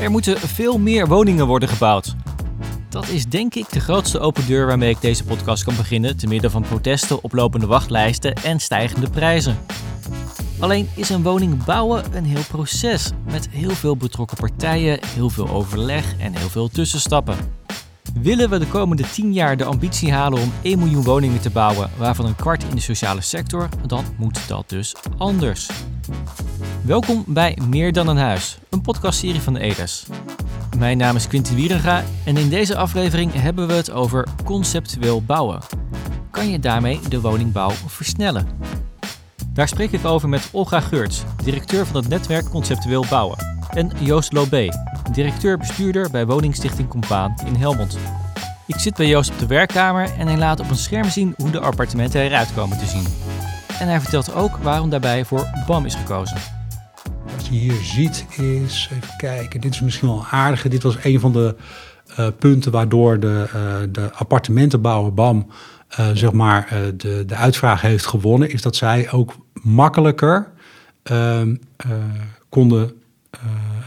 Er moeten veel meer woningen worden gebouwd. Dat is denk ik de grootste open deur waarmee ik deze podcast kan beginnen, te midden van protesten, oplopende wachtlijsten en stijgende prijzen. Alleen is een woning bouwen een heel proces met heel veel betrokken partijen, heel veel overleg en heel veel tussenstappen. Willen we de komende 10 jaar de ambitie halen om 1 miljoen woningen te bouwen, waarvan een kwart in de sociale sector, dan moet dat dus anders. Welkom bij Meer dan een huis, een podcastserie van de EDES. Mijn naam is Quinten Wierenga en in deze aflevering hebben we het over conceptueel bouwen. Kan je daarmee de woningbouw versnellen? Daar spreek ik over met Olga Geurts, directeur van het netwerk Conceptueel Bouwen, en Joost Lobé, directeur-bestuurder bij woningstichting Compaan in Helmond. Ik zit bij Joost op de werkkamer en hij laat op een scherm zien hoe de appartementen eruit komen te zien. En hij vertelt ook waarom daarbij voor BAM is gekozen. Je hier ziet is, even kijken, dit is misschien wel aardige. Dit was een van de uh, punten waardoor de, uh, de appartementenbouwer BAM uh, zeg maar, de, de uitvraag heeft gewonnen. Is dat zij ook makkelijker ehm, konden,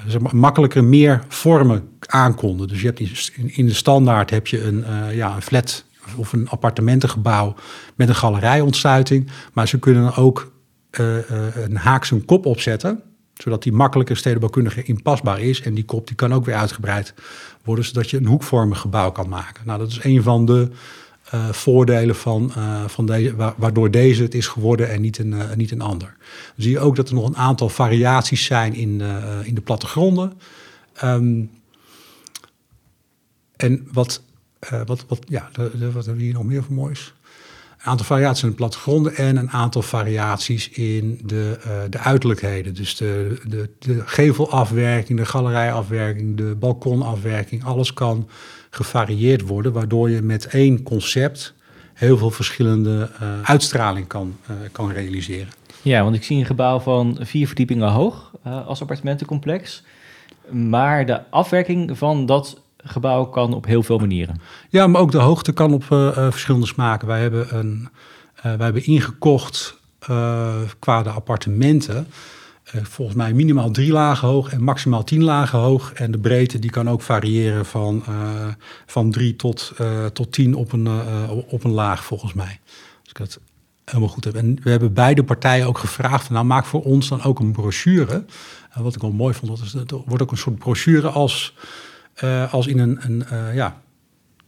zeg maar, makkelijker meer vormen aankonden. Dus je hebt in, de standaard heb je een, ja, een flat of een appartementengebouw met een galerijontsluiting. Maar ze kunnen ook uh, uh, een kop opzetten, zodat die makkelijker stedenbouwkundige inpasbaar is. En die kop die kan ook weer uitgebreid worden, zodat je een hoekvormig gebouw kan maken. Nou, dat is een van de uh, voordelen van, van deze, waardoor deze het is geworden en niet een, niet een ander. Dan zie je ook dat er nog een aantal variaties zijn in, in de plattegronden. Um, en wat wat, wat, ja, wat hebben we hier nog meer voor moois? Aantal variaties in de plattegronden en een aantal variaties in de, uh, de uiterlijkheden. Dus de, de, de gevelafwerking, de galerijafwerking, de balkonafwerking. Alles kan gevarieerd worden, waardoor je met één concept heel veel verschillende uh, uitstraling kan, kan realiseren. Ja, want ik zie een gebouw van vier verdiepingen hoog als appartementencomplex. Maar de afwerking van dat gebouw kan op heel veel manieren. Ja, maar ook de hoogte kan op uh, verschillende smaken. Wij hebben, een, uh, wij hebben ingekocht qua de appartementen. volgens mij minimaal drie lagen hoog en maximaal tien lagen hoog. En de breedte die kan ook variëren van, van drie tot, tot tien op een, op een laag, volgens mij. Als ik het helemaal goed heb. En we hebben beide partijen ook gevraagd: nou, maak voor ons dan ook een brochure. wat ik wel mooi vond, dat wordt ook een soort brochure als uh, als in een, een uh, ja,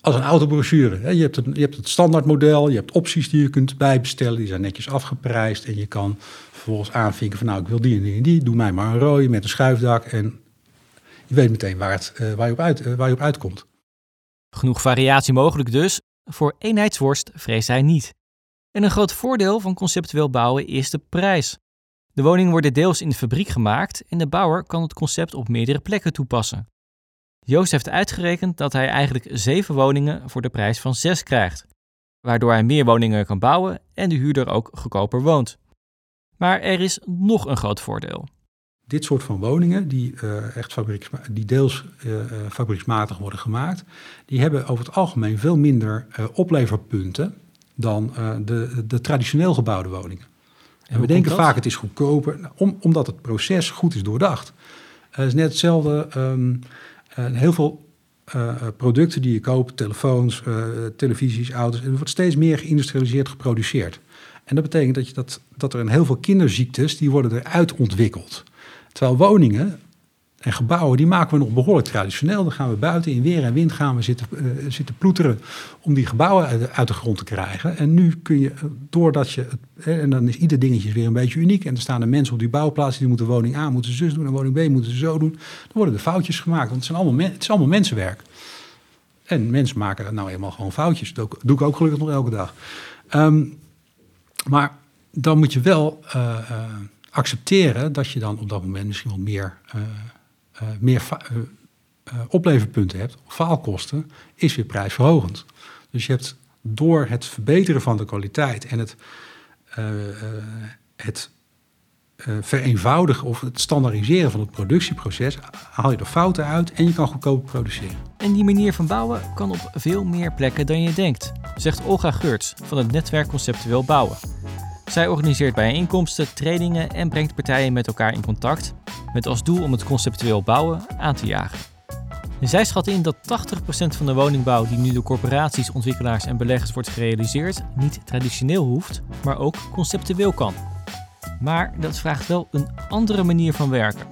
als een autobrochure. Je hebt, het, je hebt het standaardmodel, je hebt opties die je kunt bijbestellen, die zijn netjes afgeprijsd. En je kan vervolgens aanvinken van nou, ik wil die en die en die, doe mij maar een rode met een schuifdak. En je weet meteen waar, het, uh, waar, je, op uit, waar je op uitkomt. Genoeg variatie mogelijk dus. Voor eenheidsworst vreest hij niet. En een groot voordeel van conceptueel bouwen is de prijs. De woningen worden deels in de fabriek gemaakt en de bouwer kan het concept op meerdere plekken toepassen. Joost heeft uitgerekend dat hij eigenlijk zeven woningen voor de prijs van zes krijgt, waardoor hij meer woningen kan bouwen en de huurder ook goedkoper woont. Maar er is nog een groot voordeel. Dit soort van woningen, die, uh, echt fabrieks, die deels uh, fabrieksmatig worden gemaakt, die hebben over het algemeen veel minder uh, opleverpunten dan de, de traditioneel gebouwde woningen. En, en we denken vaak het is goedkoper, om, omdat het proces goed is doordacht. Het is net hetzelfde. Um, uh, heel veel uh, producten die je koopt, telefoons, uh, televisies, auto's, er wordt steeds meer geïndustrialiseerd geproduceerd. En dat betekent dat, je dat, dat er een heel veel kinderziektes, die worden eruit ontwikkeld. Terwijl woningen en gebouwen, die maken we nog behoorlijk traditioneel. Dan gaan we buiten in weer en wind gaan we zitten, uh, zitten ploeteren om die gebouwen uit, de grond te krijgen. En nu kun je, doordat je, hè, en dan is ieder dingetje weer een beetje uniek. En er staan er mensen op die bouwplaats, die moeten woning A, moeten zus doen en woning B moeten ze zo doen. Dan worden er foutjes gemaakt, want het, zijn allemaal, het is allemaal mensenwerk. En mensen maken nou eenmaal gewoon foutjes. Dat doe ik ook gelukkig nog elke dag. Um, maar dan moet je wel uh, accepteren dat je dan op dat moment misschien wat meer uh, meer uh, uh, opleverpunten hebt, faalkosten, is weer prijsverhogend. Dus je hebt door het verbeteren van de kwaliteit en het, het vereenvoudigen of het standaardiseren van het productieproces, haal je er fouten uit en je kan goedkoper produceren. En die manier van bouwen kan op veel meer plekken dan je denkt, zegt Olga Geurts van het netwerk Conceptueel Bouwen. Zij organiseert bijeenkomsten, trainingen en brengt partijen met elkaar in contact, met als doel om het conceptueel bouwen aan te jagen. zij schat in dat 80% van de woningbouw die nu door corporaties, ontwikkelaars en beleggers wordt gerealiseerd, niet traditioneel hoeft, maar ook conceptueel kan. Maar dat vraagt wel een andere manier van werken.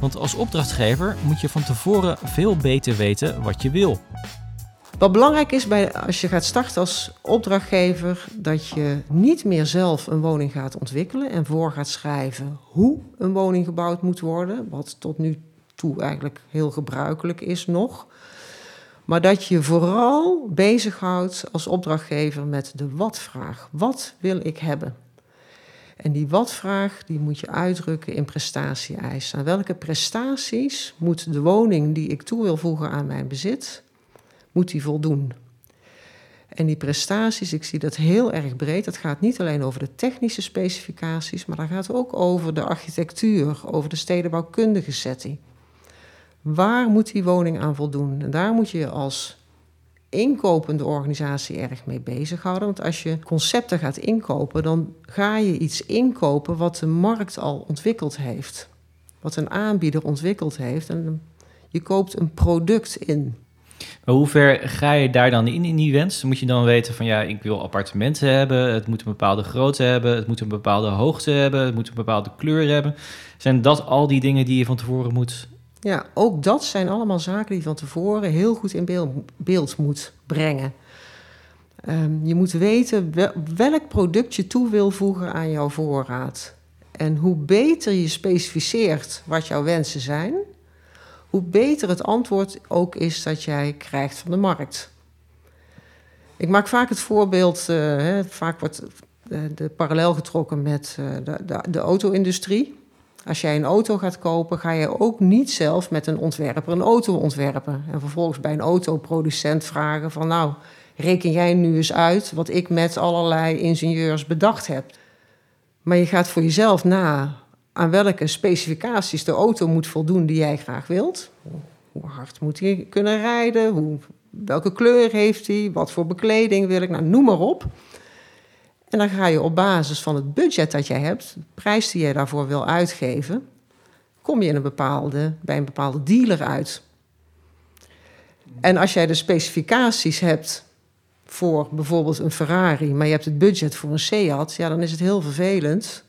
Want als opdrachtgever moet je van tevoren veel beter weten wat je wil. Wat belangrijk is bij, als je gaat starten als opdrachtgever, dat je niet meer zelf een woning gaat ontwikkelen en voor gaat schrijven hoe een woning gebouwd moet worden, wat tot nu toe eigenlijk heel gebruikelijk is nog. Maar dat je vooral bezighoudt als opdrachtgever met de wat-vraag. Wat wil ik hebben? En die wat-vraag die moet je uitdrukken in prestatie-eisen. Welke prestaties moet de woning die ik toe wil voegen aan mijn bezit, moet die voldoen? En die prestaties, ik zie dat heel erg breed. Dat gaat niet alleen over de technische specificaties, maar dat gaat ook over de architectuur, over de stedenbouwkundige setting. Waar moet die woning aan voldoen? En daar moet je als inkopende organisatie erg mee bezighouden. Want als je concepten gaat inkopen, dan ga je iets inkopen wat de markt al ontwikkeld heeft. Wat een aanbieder ontwikkeld heeft. En je koopt een product in. Maar hoe ver ga je daar dan in, in die wens? Moet je dan weten van ja, ik wil appartementen hebben, het moet een bepaalde grootte hebben, het moet een bepaalde hoogte hebben, het moet een bepaalde kleur hebben. Zijn dat al die dingen die je van tevoren moet ja, ook dat zijn allemaal zaken die je van tevoren heel goed in beeld, beeld moet brengen. Um, je moet weten welk product je toe wil voegen aan jouw voorraad. En hoe beter je specificeert wat jouw wensen zijn, hoe beter het antwoord ook is dat jij krijgt van de markt. Ik maak vaak het voorbeeld, uh, hè, vaak wordt de, de, parallel getrokken met uh, de, de, de auto-industrie. Als jij een auto gaat kopen, ga je ook niet zelf met een ontwerper een auto ontwerpen. En vervolgens bij een autoproducent vragen van nou, reken jij nu eens uit wat ik met allerlei ingenieurs bedacht heb. Maar je gaat voor jezelf na aan welke specificaties de auto moet voldoen die jij graag wilt. Hoe hard moet hij kunnen rijden? Hoe, welke kleur heeft hij? Wat voor bekleding wil ik? Nou, noem maar op. En dan ga je op basis van het budget dat jij hebt, de prijs die je daarvoor wil uitgeven, kom je in een bepaalde, bij een bepaalde dealer uit. En als jij de specificaties hebt voor bijvoorbeeld een Ferrari, maar je hebt het budget voor een Seat, ja, dan is het heel vervelend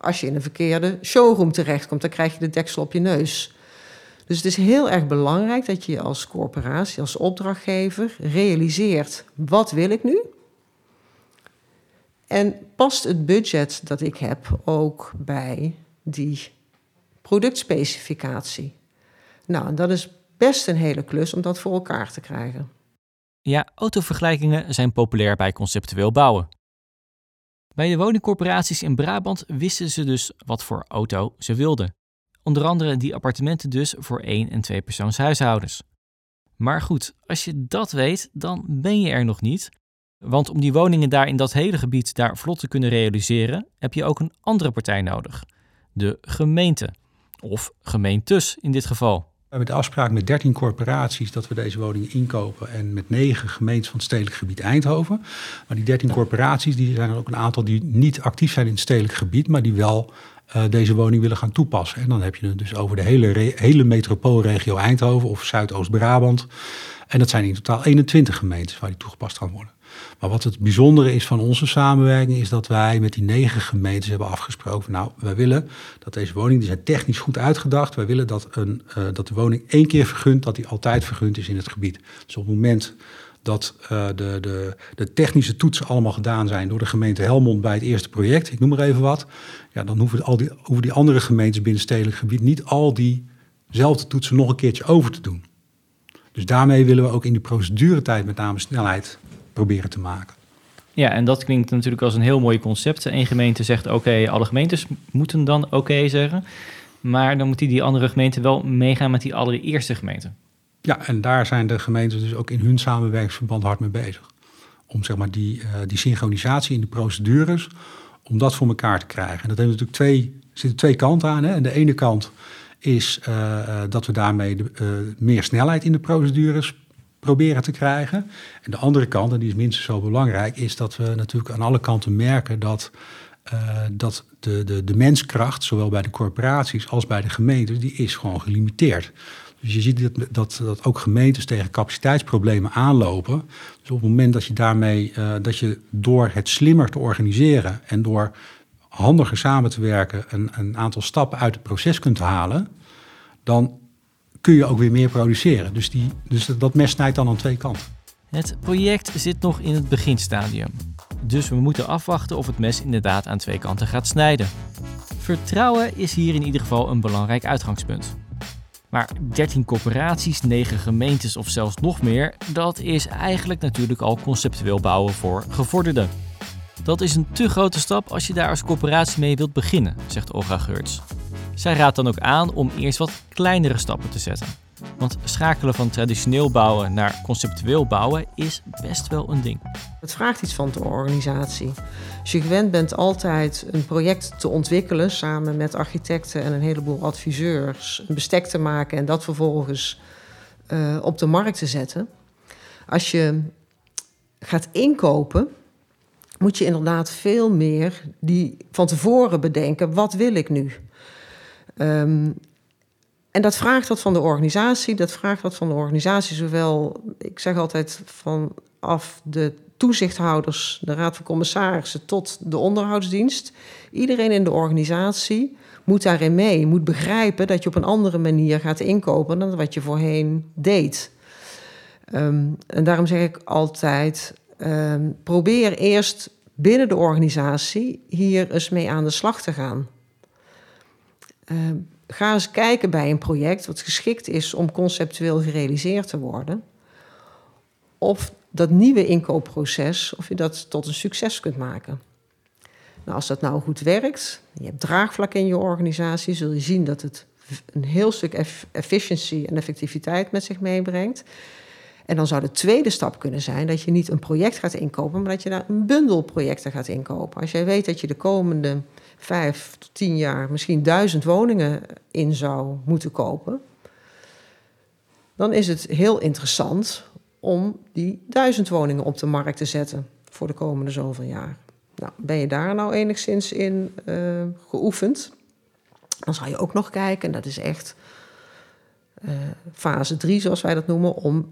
als je in een verkeerde showroom terechtkomt. Dan krijg je de deksel op je neus. Dus het is heel erg belangrijk dat je als corporatie, als opdrachtgever, realiseert: wat wil ik nu? En past het budget dat ik heb ook bij die productspecificatie? Nou, dat is best een hele klus om dat voor elkaar te krijgen. Ja, autovergelijkingen zijn populair bij conceptueel bouwen. Bij de woningcorporaties in Brabant wisten ze dus wat voor auto ze wilden. Onder andere die appartementen dus voor één- en tweepersoonshuishoudens. Maar goed, als je dat weet, dan ben je er nog niet, want om die woningen daar in dat hele gebied daar vlot te kunnen realiseren, heb je ook een andere partij nodig. De gemeente. Of gemeentes in dit geval. We hebben de afspraak met 13 corporaties dat we deze woningen inkopen. En met 9 gemeentes van het stedelijk gebied Eindhoven. Maar die 13 corporaties, die zijn er ook een aantal die niet actief zijn in het stedelijk gebied, maar die wel uh, deze woning willen gaan toepassen. En dan heb je het dus over de hele, hele metropoolregio Eindhoven of Zuidoost-Brabant. En dat zijn in totaal 21 gemeentes waar die toegepast kan worden. Maar wat het bijzondere is van onze samenwerking, is dat wij met die negen gemeentes hebben afgesproken. Nou, wij willen dat deze woningen, die zijn technisch goed uitgedacht. Wij willen dat, een, uh, dat de woning één keer vergund, dat die altijd vergund is in het gebied. Dus op het moment dat uh, de, de, de, technische toetsen allemaal gedaan zijn door de gemeente Helmond bij het eerste project, ik noem maar even wat, ja, dan hoeven, al die, hoeven die andere gemeentes binnen stedelijk gebied niet al diezelfde toetsen nog een keertje over te doen. Dus daarmee willen we ook in de proceduretijd met name snelheid proberen te maken. Ja, en dat klinkt natuurlijk als een heel mooi concept. Eén gemeente zegt oké, alle gemeentes moeten dan oké zeggen. Maar dan moet die, die andere gemeente wel meegaan met die allereerste gemeente. Ja, en daar zijn de gemeenten dus ook in hun samenwerkingsverband hard mee bezig. Om zeg maar die, uh, die synchronisatie in de procedures, om dat voor elkaar te krijgen. En dat heeft natuurlijk twee, zitten twee kanten aan. Hè. En de ene kant is uh, dat we daarmee de, uh, meer snelheid in de procedures proberen te krijgen. En de andere kant, en die is minstens zo belangrijk, is dat we natuurlijk aan alle kanten merken dat, uh, dat de, de, de menskracht, zowel bij de corporaties als bij de gemeentes, die is gewoon gelimiteerd. Dus je ziet dat, dat, dat ook gemeentes tegen capaciteitsproblemen aanlopen. Dus op het moment dat je daarmee, uh, dat je door het slimmer te organiseren en door handiger samen te werken een, een aantal stappen uit het proces kunt halen, dan kun je ook weer meer produceren. Dus, die, dus dat mes snijdt dan aan twee kanten. Het project zit nog in het beginstadium. Dus we moeten afwachten of het mes inderdaad aan twee kanten gaat snijden. Vertrouwen is hier in ieder geval een belangrijk uitgangspunt. Maar 13 corporaties, 9 gemeentes of zelfs nog meer, dat is eigenlijk natuurlijk al conceptueel bouwen voor gevorderden. Dat is een te grote stap als je daar als corporatie mee wilt beginnen, zegt Olga Geurts. Zij raadt dan ook aan om eerst wat kleinere stappen te zetten. Want schakelen van traditioneel bouwen naar conceptueel bouwen is best wel een ding. Het vraagt iets van de organisatie. Als je gewend bent altijd een project te ontwikkelen samen met architecten en een heleboel adviseurs, een bestek te maken en dat vervolgens uh, op de markt te zetten. Als je gaat inkopen, moet je inderdaad veel meer die van tevoren bedenken: wat wil ik nu? Um, en dat vraagt wat van de organisatie. Dat vraagt wat van de organisatie, zowel, ik zeg altijd, vanaf de toezichthouders, de raad van commissarissen tot de onderhoudsdienst. Iedereen in de organisatie moet daarin mee, moet begrijpen dat je op een andere manier gaat inkopen dan wat je voorheen deed. Um, en daarom zeg ik altijd: um, probeer eerst binnen de organisatie hier eens mee aan de slag te gaan. Um, ga eens kijken bij een project wat geschikt is om conceptueel gerealiseerd te worden. Of dat nieuwe inkoopproces, of je dat tot een succes kunt maken. Nou, als dat nou goed werkt, je hebt draagvlak in je organisatie, zul je zien dat het een heel stuk efficiëntie en effectiviteit met zich meebrengt. En dan zou de tweede stap kunnen zijn dat je niet een project gaat inkopen, maar dat je daar een bundel projecten gaat inkopen. Als jij weet dat je de komende vijf tot tien jaar misschien duizend woningen in zou moeten kopen, dan is het heel interessant om die duizend woningen op de markt te zetten voor de komende zoveel jaar. Nou, ben je daar nou enigszins in uh, geoefend? Dan zou je ook nog kijken, en dat is echt uh, fase 3, zoals wij dat noemen, om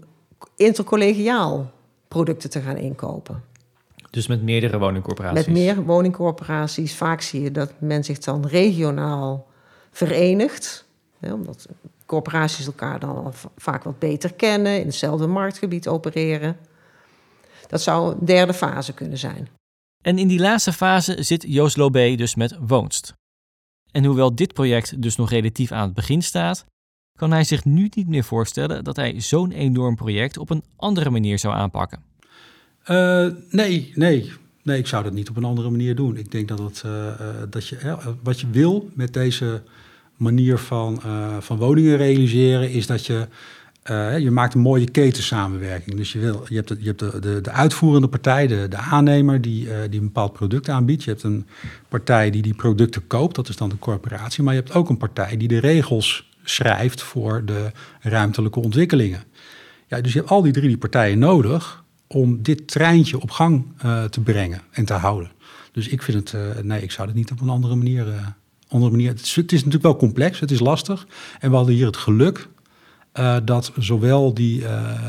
intercollegiaal producten te gaan inkopen. Dus met meerdere woningcorporaties? Met meer woningcorporaties. Vaak zie je dat men zich dan regionaal verenigt. Hè, omdat corporaties elkaar dan vaak wat beter kennen, in hetzelfde marktgebied opereren. Dat zou een derde fase kunnen zijn. En in die laatste fase zit Joost Lobé dus met Woonst. En hoewel dit project dus nog relatief aan het begin staat, kan hij zich nu niet meer voorstellen dat hij zo'n enorm project op een andere manier zou aanpakken. Uh, nee, nee. Nee, ik zou dat niet op een andere manier doen. Ik denk dat, het, uh, dat je, wat je wil met deze manier van, van woningen realiseren, is dat je, je maakt een mooie ketensamenwerking. Dus je, wil, je hebt, de, je hebt de, de, de uitvoerende partij, de, de aannemer, die, die een bepaald product aanbiedt. Je hebt een partij die die producten koopt, dat is dan de corporatie. Maar je hebt ook een partij die de regels schrijft voor de ruimtelijke ontwikkelingen. Ja, dus je hebt al die drie die partijen nodig om dit treintje op gang uh, te brengen en te houden. Dus ik vind het, uh, nee, ik zou het niet op een andere manier. Uh, andere manier. Het is, natuurlijk wel complex, het is lastig. En we hadden hier het geluk dat zowel die,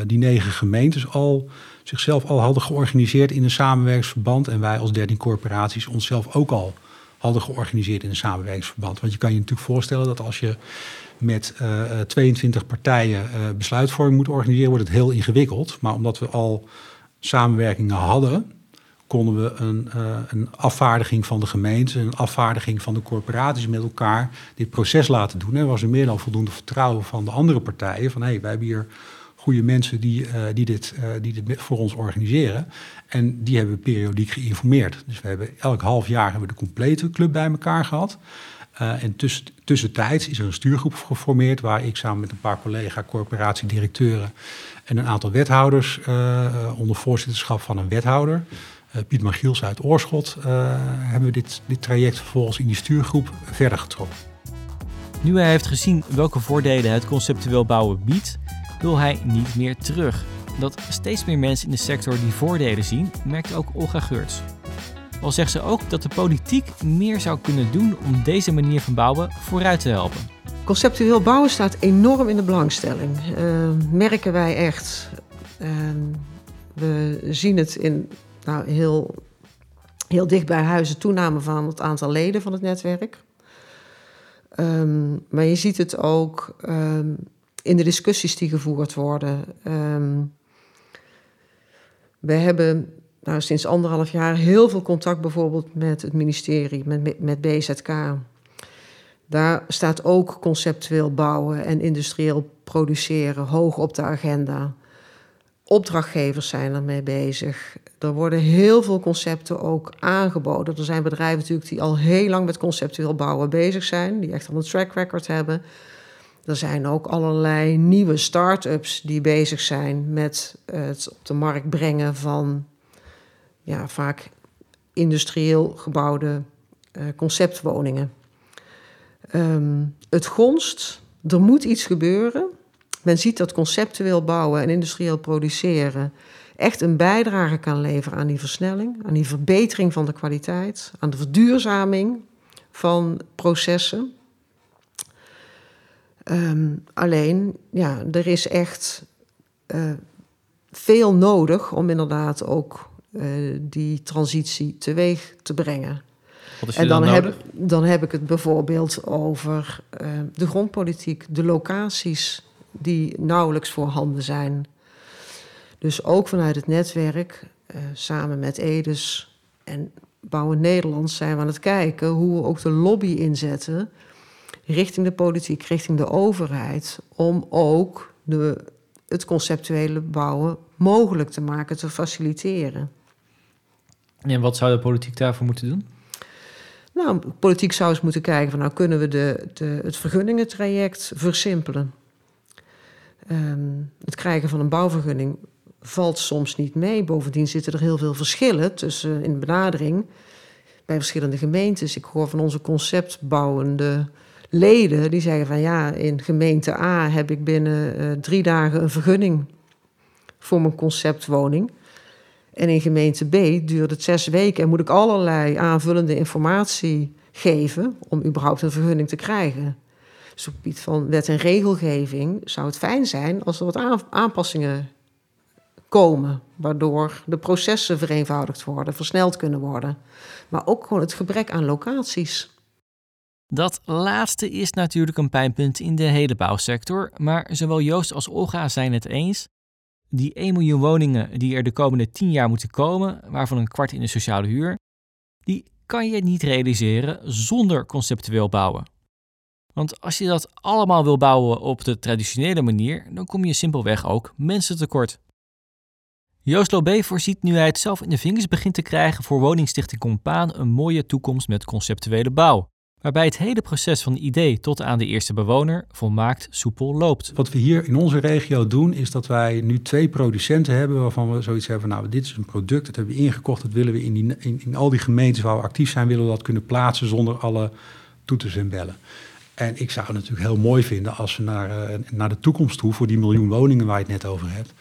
die negen gemeentes al zichzelf al hadden georganiseerd in een samenwerkingsverband. En wij als 13 corporaties onszelf ook al hadden georganiseerd in een samenwerkingsverband. Want je kan je natuurlijk voorstellen dat als je met uh, 22 partijen uh, besluitvorming moet organiseren, wordt het heel ingewikkeld. Maar omdat we al samenwerkingen hadden, konden we een, een afvaardiging van de gemeente, een afvaardiging van de corporaties met elkaar dit proces laten doen. Er was er meer dan voldoende vertrouwen van de andere partijen. Van hé, hey, wij hebben hier goede mensen die, die, dit, die dit voor ons organiseren. En die hebben we periodiek geïnformeerd. Dus we hebben elk half jaar hebben we de complete club bij elkaar gehad. Uh, en tuss tussentijds is er een stuurgroep geformeerd waar ik samen met een paar collega corporatiedirecteuren en een aantal wethouders uh, onder voorzitterschap van een wethouder, uh, Piet Magiels uit Oorschot, hebben we dit, dit traject vervolgens in die stuurgroep verder getrokken. Nu hij heeft gezien welke voordelen het conceptueel bouwen biedt, wil hij niet meer terug. Dat steeds meer mensen in de sector die voordelen zien, merkt ook Olga Geurts. Al zegt ze ook dat de politiek meer zou kunnen doen om deze manier van bouwen vooruit te helpen. Conceptueel bouwen staat enorm in de belangstelling. Uh, merken wij echt. Uh, we zien het in nou, heel, heel dicht bij huizen toename van het aantal leden van het netwerk. Um, maar je ziet het ook in de discussies die gevoerd worden. We hebben nou, sinds anderhalf jaar heel veel contact bijvoorbeeld met het ministerie, met, met BZK. Daar staat ook conceptueel bouwen en industrieel produceren hoog op de agenda. Opdrachtgevers zijn ermee bezig. Er worden heel veel concepten ook aangeboden. Er zijn bedrijven natuurlijk die al heel lang met conceptueel bouwen bezig zijn, die echt al een track record hebben. Er zijn ook allerlei nieuwe start-ups die bezig zijn met het op de markt brengen van ja, vaak industrieel gebouwde uh, conceptwoningen. Um, het gonst, er moet iets gebeuren. Men ziet dat conceptueel bouwen en industrieel produceren echt een bijdrage kan leveren aan die versnelling, aan die verbetering van de kwaliteit, aan de verduurzaming van processen. Um, alleen, ja, er is echt uh, veel nodig om inderdaad ook uh, die transitie teweeg te brengen. en dan, dan heb, dan heb ik het bijvoorbeeld over uh, de grondpolitiek, de locaties die nauwelijks voorhanden zijn. Dus ook vanuit het netwerk, uh, samen met Edes en Bouwen Nederland, zijn we aan het kijken hoe we ook de lobby inzetten richting de politiek, richting de overheid, om ook de, het conceptuele bouwen mogelijk te maken, te faciliteren. En wat zou de politiek daarvoor moeten doen? Nou, politiek zou eens moeten kijken van nou kunnen we de, de, het vergunningentraject versimpelen. Um, het krijgen van een bouwvergunning valt soms niet mee. Bovendien zitten er heel veel verschillen tussen in de benadering bij verschillende gemeentes. Ik hoor van onze conceptbouwende leden die zeggen van ja, in gemeente A heb ik binnen uh, drie dagen een vergunning voor mijn conceptwoning. En in gemeente B duurt het zes weken en moet ik allerlei aanvullende informatie geven om überhaupt een vergunning te krijgen. Dus op het gebied van wet en regelgeving zou het fijn zijn als er wat aanpassingen komen, waardoor de processen vereenvoudigd worden, versneld kunnen worden. Maar ook gewoon het gebrek aan locaties. Dat laatste is natuurlijk een pijnpunt in de hele bouwsector, maar zowel Joost als Olga zijn het eens die 1 miljoen woningen die er de komende 10 jaar moeten komen, waarvan een kwart in de sociale huur, die kan je niet realiseren zonder conceptueel bouwen. Want als je dat allemaal wil bouwen op de traditionele manier, dan kom je simpelweg ook mensen tekort. Joost Lobé voorziet nu hij het zelf in de vingers begint te krijgen voor woningstichting Compaan een mooie toekomst met conceptuele bouw waarbij het hele proces van idee tot aan de eerste bewoner volmaakt soepel loopt. Wat we hier in onze regio doen, is dat wij nu twee producenten hebben waarvan we zoiets hebben: nou, dit is een product, dat hebben we ingekocht, dat willen we in, in, al die gemeentes waar we actief zijn, willen we dat kunnen plaatsen zonder alle toeters en bellen. En ik zou het natuurlijk heel mooi vinden als we naar, uh, naar de toekomst toe, voor die miljoen woningen waar je het net over hebt,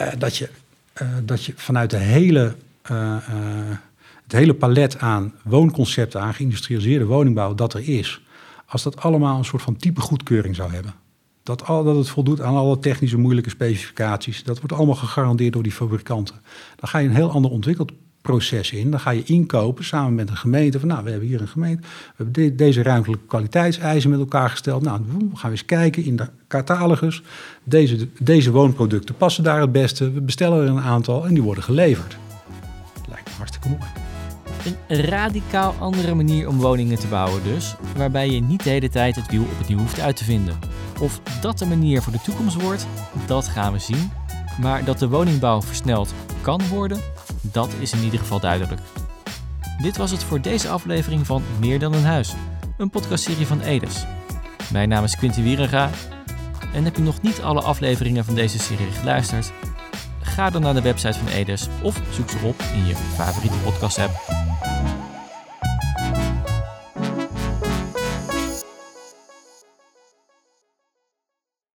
uh, dat, je, uh, dat je vanuit de hele het hele palet aan woonconcepten, aan geïndustrialiseerde woningbouw dat er is, als dat allemaal een soort van type goedkeuring zou hebben. Dat, al, dat het voldoet aan alle technische moeilijke specificaties. Dat wordt allemaal gegarandeerd door die fabrikanten. Dan ga je een heel ander ontwikkeld proces in. Dan ga je inkopen samen met een gemeente. Van nou, we hebben hier een gemeente. We hebben deze ruimtelijke kwaliteitseisen met elkaar gesteld. Nou, dan gaan we eens kijken in de catalogus. Deze, deze woonproducten passen daar het beste. We bestellen er een aantal en die worden geleverd. Lijkt me hartstikke mooi. Een radicaal andere manier om woningen te bouwen dus, waarbij je niet de hele tijd het wiel opnieuw hoeft uit te vinden. Of dat de manier voor de toekomst wordt, dat gaan we zien. Maar dat de woningbouw versneld kan worden, dat is in ieder geval duidelijk. Dit was het voor deze aflevering van Meer dan een huis, een podcastserie van Edes. Mijn naam is Quinty Wierenga en heb je nog niet alle afleveringen van deze serie geluisterd? Ga dan naar de website van Edes of zoek ze op in je favoriete podcast app.